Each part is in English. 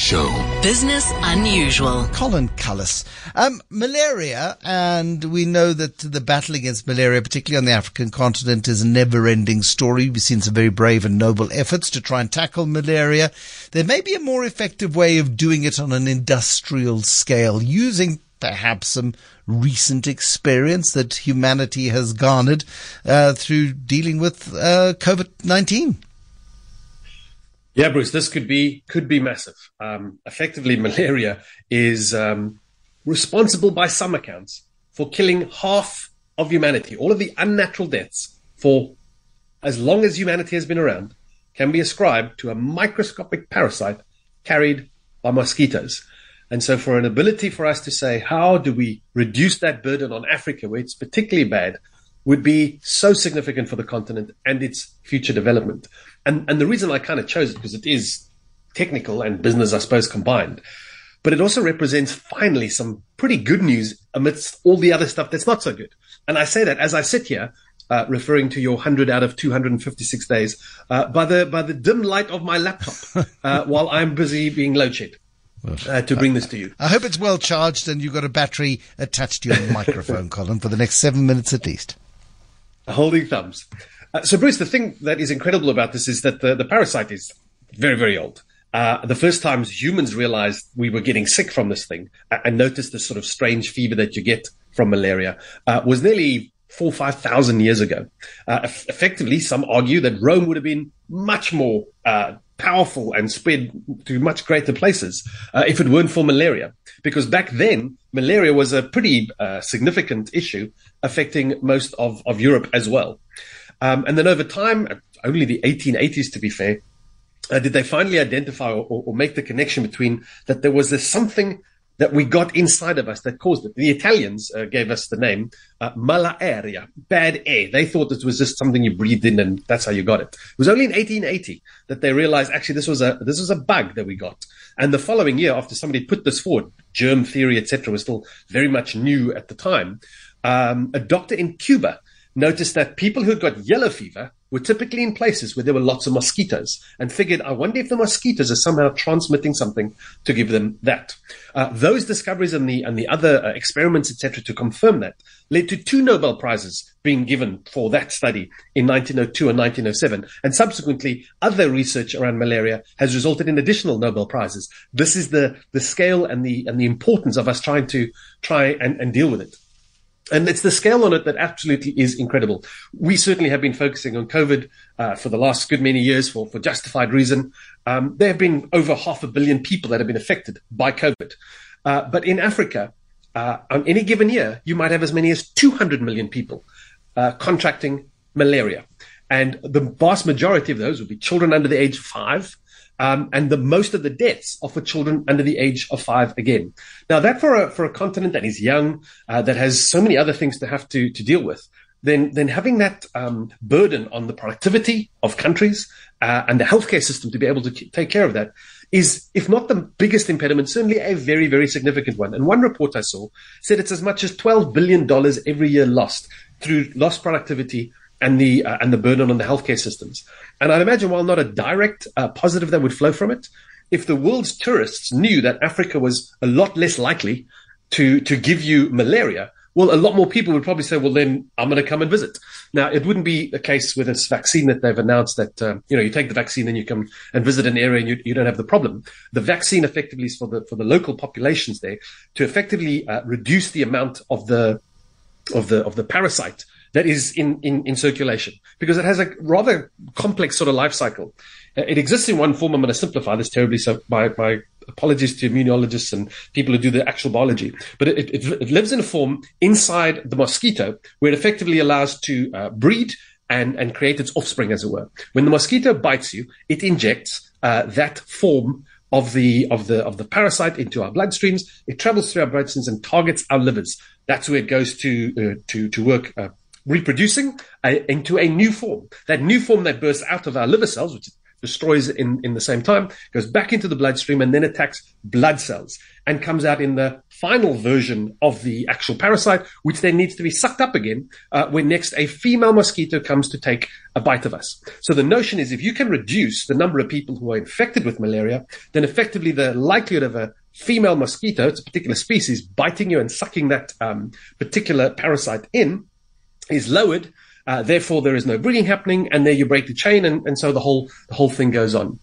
Show. Business Unusual. Colin Cullis. Um, malaria, and we know that the battle against malaria, particularly on the African continent, is a never ending story. We've seen some very brave and noble efforts to try and tackle malaria. There may be a more effective way of doing it on an industrial scale, using perhaps some recent experience that humanity has garnered uh, through dealing with uh, COVID 19. Yeah, Bruce, this could be could be massive. Um, effectively, malaria is um, responsible, by some accounts, for killing half of humanity. All of the unnatural deaths for as long as humanity has been around can be ascribed to a microscopic parasite carried by mosquitoes. And so, for an ability for us to say, how do we reduce that burden on Africa, where it's particularly bad, would be so significant for the continent and its future development. And, and the reason I kind of chose it because it is technical and business, I suppose, combined. But it also represents finally some pretty good news amidst all the other stuff that's not so good. And I say that as I sit here, uh, referring to your 100 out of 256 days, uh, by the by the dim light of my laptop, uh, while I'm busy being load shed. Uh, to bring this to you. I hope it's well charged and you've got a battery attached to your microphone, Colin, for the next seven minutes at least. Holding thumbs. Uh, so, Bruce, the thing that is incredible about this is that the, the parasite is very, very old. Uh, the first times humans realized we were getting sick from this thing and noticed this sort of strange fever that you get from malaria uh, was nearly four, five thousand years ago. Uh, effectively, some argue that Rome would have been much more uh, powerful and spread to much greater places uh, if it weren't for malaria. Because back then, malaria was a pretty uh, significant issue affecting most of, of Europe as well. Um, and then over time, only the 1880s to be fair, uh, did they finally identify or, or, make the connection between that there was this something that we got inside of us that caused it. The Italians uh, gave us the name uh, malaria, bad air. They thought it was just something you breathed in, and that's how you got it. It was only in 1880 that they realized actually this was a this was a bug that we got. And the following year, after somebody put this forward, germ theory, etc., was still very much new at the time. Um, a doctor in Cuba noticed that people who got yellow fever were typically in places where there were lots of mosquitoes and figured, I wonder if the mosquitoes are somehow transmitting something to give them that. Uh, those discoveries and the, and the other uh, experiments, etc., to confirm that led to two Nobel Prizes being given for that study in 1902 and 1907. And subsequently, other research around malaria has resulted in additional Nobel Prizes. This is the, the scale and the, and the importance of us trying to try and, and deal with it. And it's the scale on it that absolutely is incredible. We certainly have been focusing on COVID uh, for the last good many years for, for justified reason. Um, there have been over half a billion people that have been affected by COVID. Uh, but in Africa, uh, on any given year, you might have as many as 200 million people uh, contracting malaria. And the vast majority of those would be children under the age of five, um, and the most of the deaths are for children under the age of five again. Now that for a, for a continent that is young, uh, that has so many other things to have to, to deal with, then, then having that um, burden on the productivity of countries uh, and the healthcare system to be able to take care of that is, if not the biggest impediment, certainly a very, very significant one. And one report I saw said it's as much as $12 billion every year lost through lost productivity and the uh, and the burden on the healthcare systems. And I'd imagine, while not a direct uh, positive that would flow from it, if the world's tourists knew that Africa was a lot less likely to to give you malaria, well, a lot more people would probably say, "Well, then I'm going to come and visit." Now, it wouldn't be the case with this vaccine that they've announced that uh, you know you take the vaccine and you come and visit an area and you, you don't have the problem. The vaccine effectively is for the for the local populations there to effectively uh, reduce the amount of the of the of the parasite that is in, in, in circulation because it has a rather complex sort of life cycle. Uh, it exists in one form. I'm going to simplify this terribly. So my, my apologies to immunologists and people who do the actual biology, but it, it, it lives in a form inside the mosquito where it effectively allows to uh, breed and, and create its offspring, as it were. When the mosquito bites you, it injects uh, that form of the of the of the parasite into our bloodstreams. It travels through our bloodstreams and targets our livers. That's where it goes to uh, to to work uh, reproducing uh, into a new form. That new form that bursts out of our liver cells, which destroys in, in the same time, goes back into the bloodstream and then attacks blood cells and comes out in the final version of the actual parasite, which then needs to be sucked up again uh, when next a female mosquito comes to take a bite of us. So the notion is if you can reduce the number of people who are infected with malaria, then effectively the likelihood of a female mosquito, it's a particular species, biting you and sucking that um, particular parasite in is lowered. Uh, therefore, there is no breeding happening, and there you break the chain, and, and so the whole the whole thing goes on.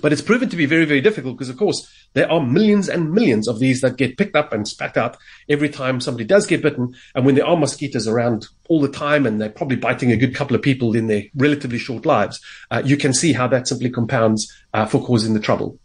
But it's proven to be very, very difficult because, of course, there are millions and millions of these that get picked up and spat out every time somebody does get bitten. And when there are mosquitoes around all the time and they're probably biting a good couple of people in their relatively short lives, uh, you can see how that simply compounds uh, for causing the trouble.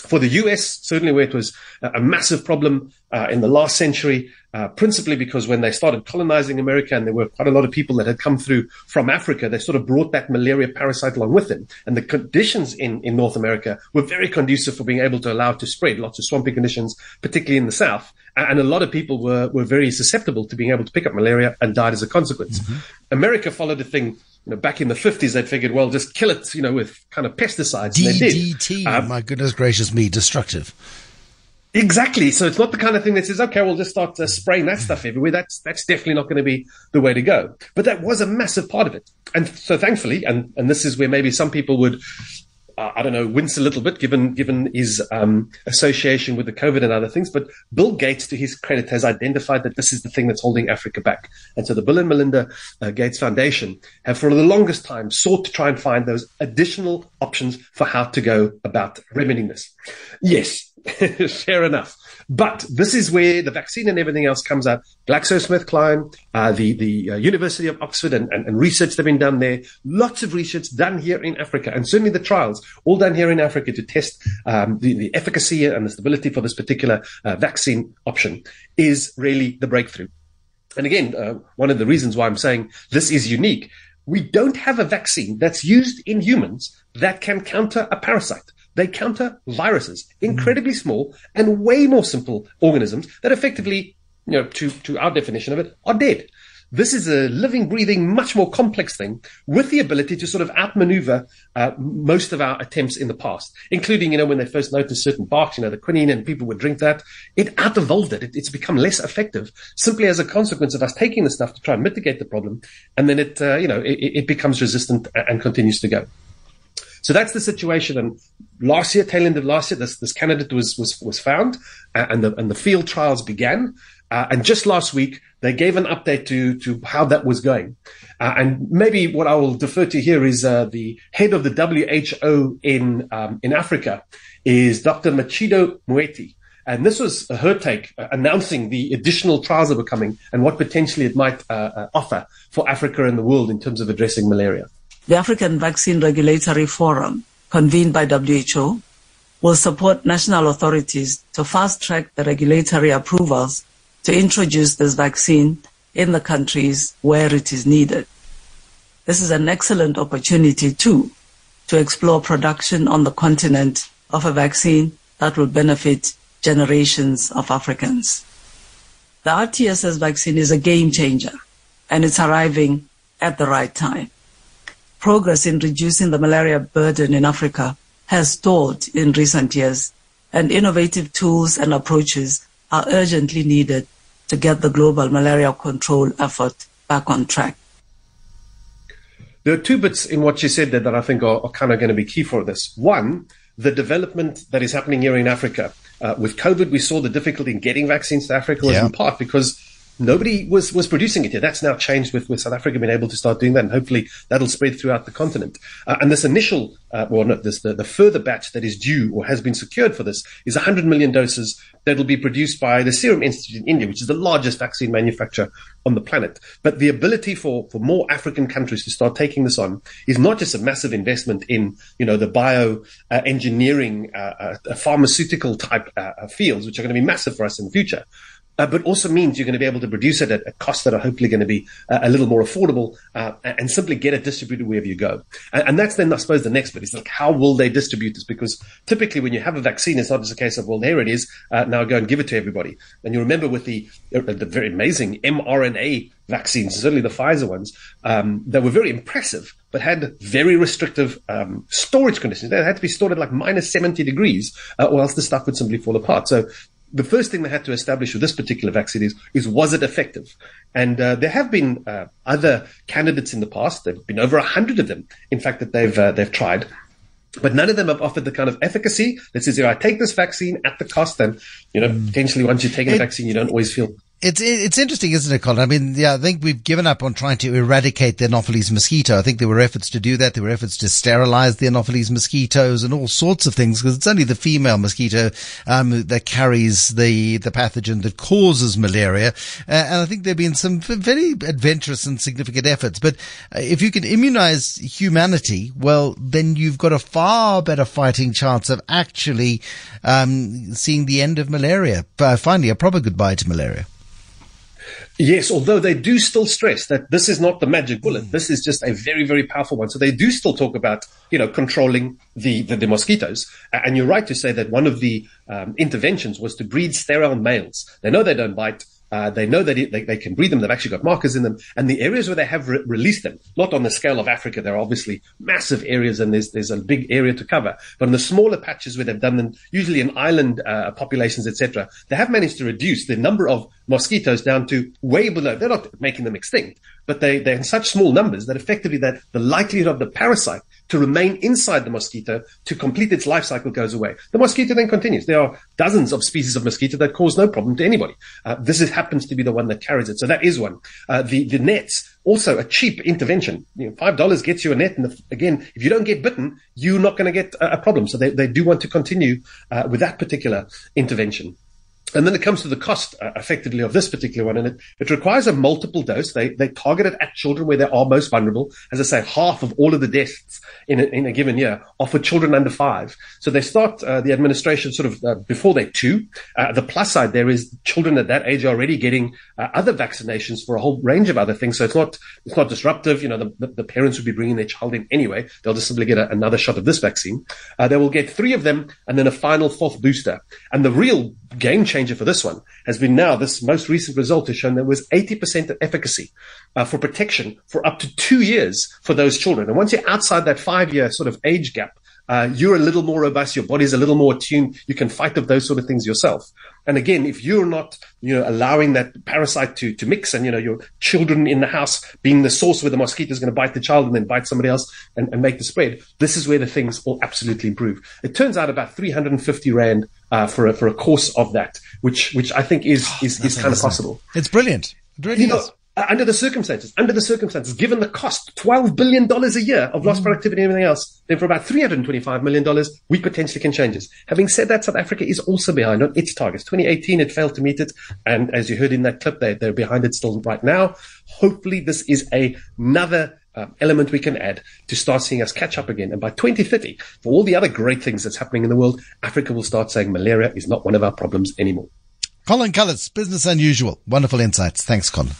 For the US, certainly where it was a massive problem uh, in the last century, uh, principally because when they started colonizing America and there were quite a lot of people that had come through from Africa, they sort of brought that malaria parasite along with them. And the conditions in, in North America were very conducive for being able to allow it to spread, lots of swampy conditions, particularly in the South. And a lot of people were, were very susceptible to being able to pick up malaria and died as a consequence. Mm-hmm. America followed a thing you know, back in the 50s, they figured, well, just kill it, you know, with kind of pesticides. DDT, um, my goodness gracious me, destructive. Exactly. So it's not the kind of thing that says, okay, we'll just start uh, spraying that stuff everywhere. That's that's definitely not going to be the way to go. But that was a massive part of it. And so thankfully, and, and this is where maybe some people would uh, I don't know, wince a little bit given given his um, association with the COVID and other things. But Bill Gates, to his credit, has identified that this is the thing that's holding Africa back. And so the Bill and Melinda uh, Gates Foundation have, for the longest time, sought to try and find those additional options for how to go about remedying this. Yes, fair enough. But this is where the vaccine and everything else comes out. GlaxoSmithKline, uh, the, the uh, University of Oxford and, and, and research that's been done there. Lots of research done here in Africa and certainly the trials all done here in Africa to test um, the, the, efficacy and the stability for this particular uh, vaccine option is really the breakthrough. And again, uh, one of the reasons why I'm saying this is unique, we don't have a vaccine that's used in humans that can counter a parasite. They counter viruses, incredibly small and way more simple organisms that effectively, you know, to, to our definition of it, are dead. This is a living, breathing, much more complex thing with the ability to sort of outmaneuver uh, most of our attempts in the past, including, you know, when they first noticed certain barks, you know, the quinine and people would drink that. It out evolved it. it. It's become less effective simply as a consequence of us taking the stuff to try and mitigate the problem. And then it, uh, you know, it, it becomes resistant and continues to go. So that's the situation. And last year, tail end of last year, this, this candidate was, was, was found uh, and the, and the field trials began. Uh, and just last week, they gave an update to, to how that was going. Uh, and maybe what I will defer to here is uh, the head of the WHO in, um, in Africa is Dr. Machido Moeti. And this was her take, uh, announcing the additional trials that were coming and what potentially it might uh, offer for Africa and the world in terms of addressing malaria. The African Vaccine Regulatory Forum, convened by WHO, will support national authorities to fast track the regulatory approvals to introduce this vaccine in the countries where it is needed. This is an excellent opportunity too to explore production on the continent of a vaccine that will benefit generations of Africans. The RTSS vaccine is a game changer and it's arriving at the right time. Progress in reducing the malaria burden in Africa has stalled in recent years and innovative tools and approaches are urgently needed to get the global malaria control effort back on track. There are two bits in what you said there that I think are, are kind of going to be key for this. One, the development that is happening here in Africa. Uh, with COVID, we saw the difficulty in getting vaccines to Africa was yeah. in part because nobody was, was producing it yet. That's now changed with, with South Africa being able to start doing that, and hopefully that'll spread throughout the continent. Uh, and this initial, uh, well, no, this the, the further batch that is due or has been secured for this is 100 million doses that'll be produced by the Serum Institute in India, which is the largest vaccine manufacturer on the planet. But the ability for, for more African countries to start taking this on is not just a massive investment in, you know, the bio uh, engineering, uh, uh, pharmaceutical type uh, fields, which are going to be massive for us in the future uh, but also means you're going to be able to produce it at, at costs that are hopefully going to be uh, a little more affordable uh, and simply get it distributed wherever you go. And, and, that's then, I suppose, the next bit is like, how will they distribute this? Because typically when you have a vaccine, it's not just a case of, well, there it is, uh, now go and give it to everybody. And you remember with the, uh, the very amazing mRNA vaccines, certainly the Pfizer ones, um, that were very impressive, but had very restrictive um, storage conditions. They had to be stored at like minus 70 degrees, or else the stuff would simply fall apart. So the first thing they had to establish with this particular vaccine is, is was it effective? And uh, there have been uh, other candidates in the past. There've been over a hundred of them, in fact, that they've uh, they've tried. But none of them have offered the kind of efficacy that says, if I take this vaccine at the cost, then, you know, mm. potentially once you take a vaccine, you don't always feel it's it's interesting, isn't it, Colin? I mean, yeah, I think we've given up on trying to eradicate the Anopheles mosquito. I think there were efforts to do that. There were efforts to sterilize the Anopheles mosquitoes and all sorts of things because it's only the female mosquito um, that carries the the pathogen that causes malaria. Uh, and I think there have been some very adventurous and significant efforts. But uh, if you can immunize humanity, well, then you've got a far better fighting chance of actually um, seeing the end of malaria. Uh, finally, a proper goodbye to malaria. Yes, although they do still stress that this is not the magic bullet. Mm. This is just a very, very powerful one. So they do still talk about, you know, controlling the, the, the mosquitoes. And you're right to say that one of the um, interventions was to breed sterile males. They know they don't bite. Uh, they know that it, they, they, can breed them. They've actually got markers in them. And the areas where they have re- released them, not on the scale of Africa, there are obviously massive areas and there's, there's a big area to cover. But in the smaller patches where they've done them, usually in island uh, populations, etc., they have managed to reduce the number of mosquitoes down to way below. They're not making them extinct, but they, they're in such small numbers that effectively that the likelihood of the parasite to remain inside the mosquito to complete its life cycle goes away. The mosquito then continues. There are dozens of species of mosquito that cause no problem to anybody. Uh, this is, happens to be the one that carries it. So that is one. Uh, the, the nets, also a cheap intervention. You know, $5 gets you a net. And again, if you don't get bitten, you're not going to get a, a, problem. So they, they do want to continue uh, with that particular intervention. And then it comes to the cost, uh, effectively, of this particular one, and it, it requires a multiple dose. They they target it at children where they are most vulnerable. As I say, half of all of the deaths in a, in a given year are for children under five. So they start uh, the administration sort of uh, before they're two. Uh, the plus side there is children at that age are already getting uh, other vaccinations for a whole range of other things. So it's not it's not disruptive. You know, the, the parents would be bringing their child in anyway. They'll just simply get a, another shot of this vaccine. Uh, they will get three of them, and then a final fourth booster. And the real game changer for this one has been now this most recent result has shown there was 80% efficacy uh, for protection for up to two years for those children. And once you're outside that five year sort of age gap, uh, you're a little more robust. Your body's a little more attuned. You can fight of those sort of things yourself. And again, if you're not, you know, allowing that parasite to, to mix and, you know, your children in the house being the source where the mosquito is going to bite the child and then bite somebody else and, and make the spread, this is where the things will absolutely improve. It turns out about 350 Rand uh, for a, for a course of that, which which I think is is, is kind of possible. It's brilliant. It really you is. Know, uh, under the circumstances, under the circumstances, given the cost, $12 billion a year of lost mm. productivity and everything else, then for about $325 million, we potentially can change this. Having said that, South Africa is also behind on its targets. 2018, it failed to meet it. And as you heard in that clip, they, they're behind it still right now. Hopefully this is a, another um, element we can add to start seeing us catch up again. And by 2030, for all the other great things that's happening in the world, Africa will start saying malaria is not one of our problems anymore. Colin Cullis, Business Unusual. Wonderful insights. Thanks, Colin.